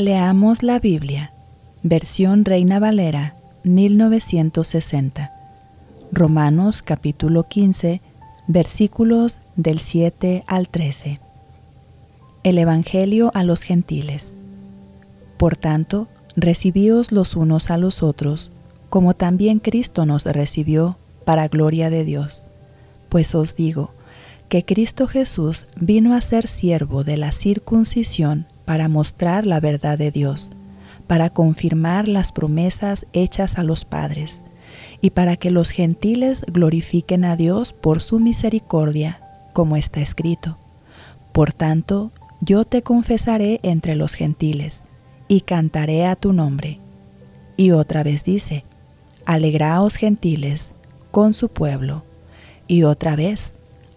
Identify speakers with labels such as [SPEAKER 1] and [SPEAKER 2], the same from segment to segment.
[SPEAKER 1] Leamos la Biblia, versión Reina Valera, 1960. Romanos capítulo 15, versículos del 7 al 13. El Evangelio a los gentiles. Por tanto, recibíos los unos a los otros, como también Cristo nos recibió, para gloria de Dios. Pues os digo, que Cristo Jesús vino a ser siervo de la circuncisión para mostrar la verdad de Dios, para confirmar las promesas hechas a los padres, y para que los gentiles glorifiquen a Dios por su misericordia, como está escrito. Por tanto, yo te confesaré entre los gentiles, y cantaré a tu nombre. Y otra vez dice, Alegraos gentiles con su pueblo. Y otra vez,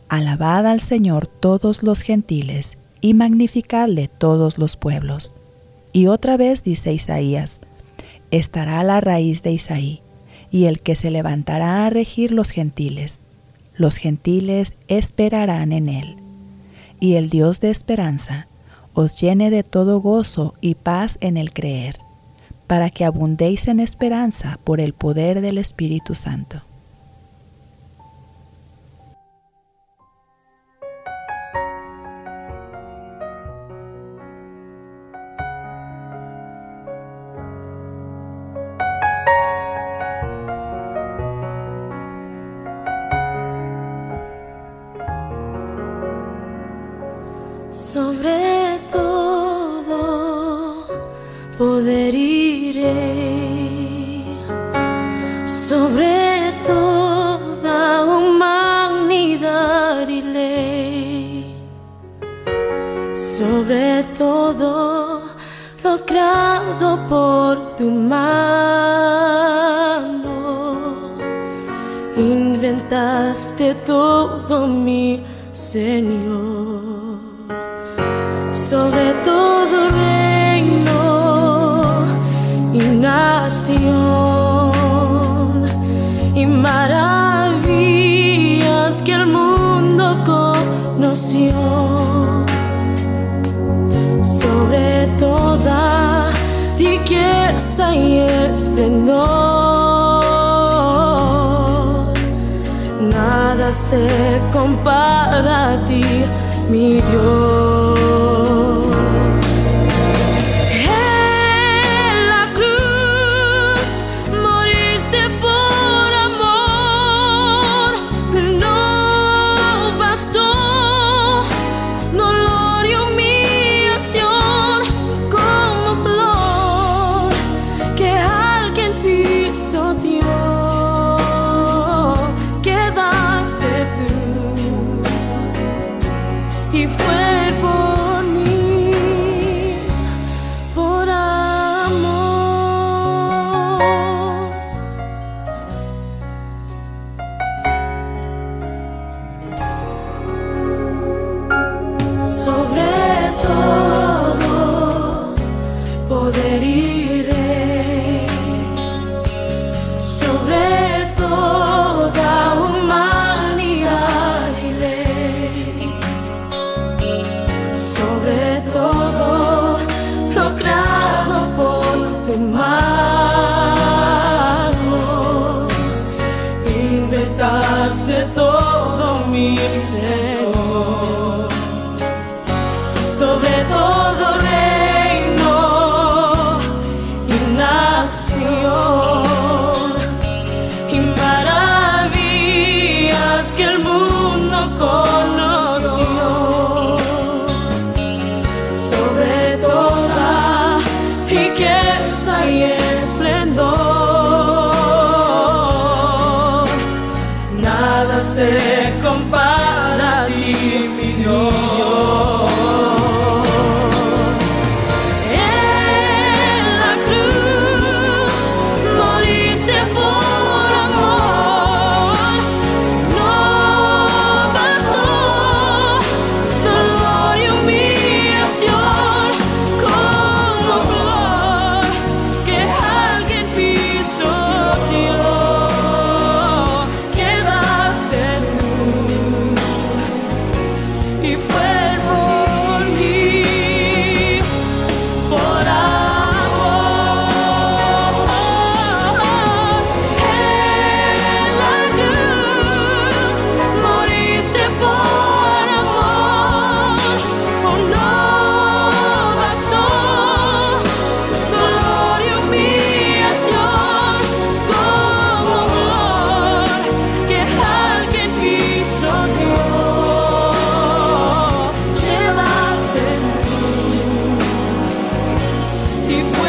[SPEAKER 1] Alabad al Señor todos los gentiles, y magnificadle todos los pueblos. Y otra vez dice Isaías, estará la raíz de Isaí, y el que se levantará a regir los gentiles. Los gentiles esperarán en él. Y el Dios de esperanza os llene de todo gozo y paz en el creer, para que abundéis en esperanza por el poder del Espíritu Santo.
[SPEAKER 2] Sobre todo poder iré, sobre toda humanidad ley, sobre todo lo creado por tu mano, inventaste todo mi Señor sobre todo reino y nación y maravillas que el mundo conoció. Sobre toda riqueza y esplendor nada se compara a ti mi Dios
[SPEAKER 3] sobre todo.
[SPEAKER 1] If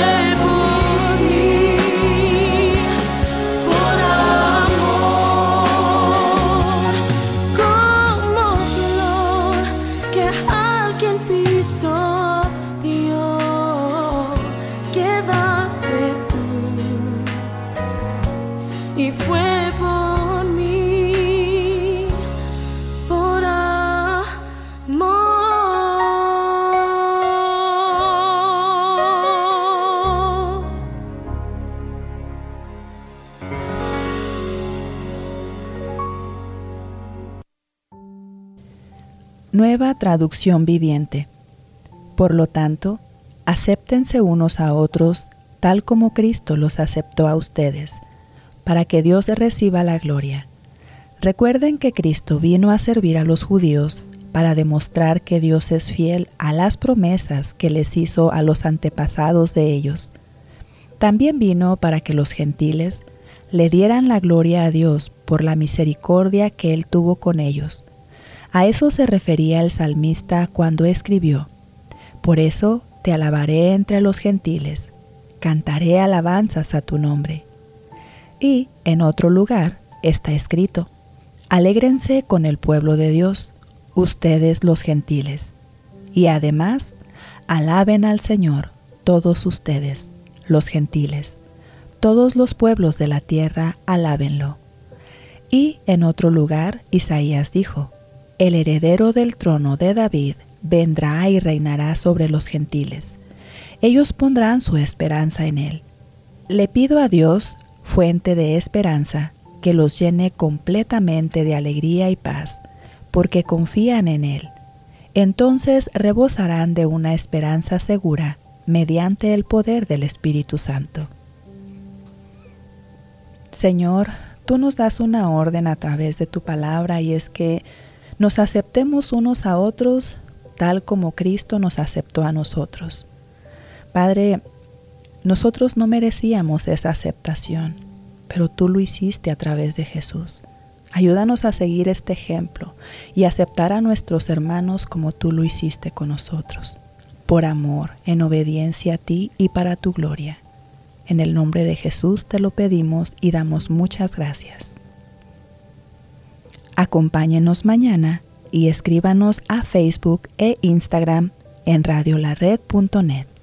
[SPEAKER 1] Nueva traducción viviente. Por lo tanto, acéptense unos a otros tal como Cristo los aceptó a ustedes, para que Dios reciba la gloria. Recuerden que Cristo vino a servir a los judíos para demostrar que Dios es fiel a las promesas que les hizo a los antepasados de ellos. También vino para que los gentiles le dieran la gloria a Dios por la misericordia que Él tuvo con ellos a eso se refería el salmista cuando escribió, Por eso te alabaré entre los gentiles, cantaré alabanzas a tu nombre. Y en otro lugar está escrito, Alégrense con el pueblo de Dios, ustedes los gentiles. Y además, alaben al Señor, todos ustedes, los gentiles. Todos los pueblos de la tierra, alábenlo. Y en otro lugar, Isaías dijo, el heredero del trono de David vendrá y reinará sobre los gentiles. Ellos pondrán su esperanza en él. Le pido a Dios, fuente de esperanza, que los llene completamente de alegría y paz, porque confían en Él. Entonces rebosarán de una esperanza segura mediante el poder del Espíritu Santo. Señor, tú nos das una orden a través de tu palabra y es que nos aceptemos unos a otros tal como Cristo nos aceptó a nosotros. Padre, nosotros no merecíamos esa aceptación, pero tú lo hiciste a través de Jesús. Ayúdanos a seguir este ejemplo y aceptar a nuestros hermanos como tú lo hiciste con nosotros, por amor, en obediencia a ti y para tu gloria. En el nombre de Jesús te lo pedimos y damos muchas gracias. Acompáñenos mañana y escríbanos a Facebook e Instagram en radiolared.net.